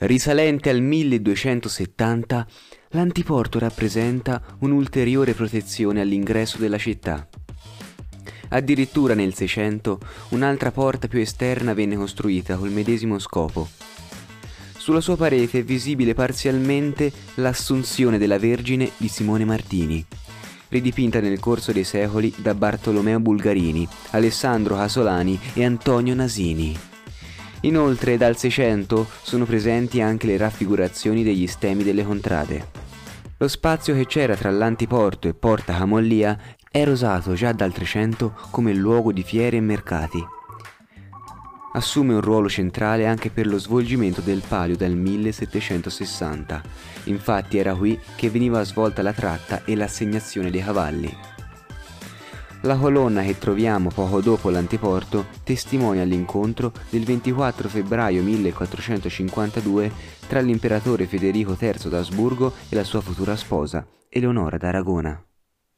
Risalente al 1270, l'antiporto rappresenta un'ulteriore protezione all'ingresso della città. Addirittura nel Seicento un'altra porta più esterna venne costruita col medesimo scopo. Sulla sua parete è visibile parzialmente l'Assunzione della Vergine di Simone Martini, ridipinta nel corso dei secoli da Bartolomeo Bulgarini, Alessandro Casolani e Antonio Nasini. Inoltre dal Seicento sono presenti anche le raffigurazioni degli stemmi delle contrade. Lo spazio che c'era tra l'antiporto e Porta Camollia era usato già dal Trecento come luogo di fiere e mercati. Assume un ruolo centrale anche per lo svolgimento del palio dal 1760, infatti era qui che veniva svolta la tratta e l'assegnazione dei cavalli. La colonna che troviamo poco dopo l'antiporto testimonia l'incontro del 24 febbraio 1452 tra l'imperatore Federico III d'Asburgo e la sua futura sposa, Eleonora d'Aragona.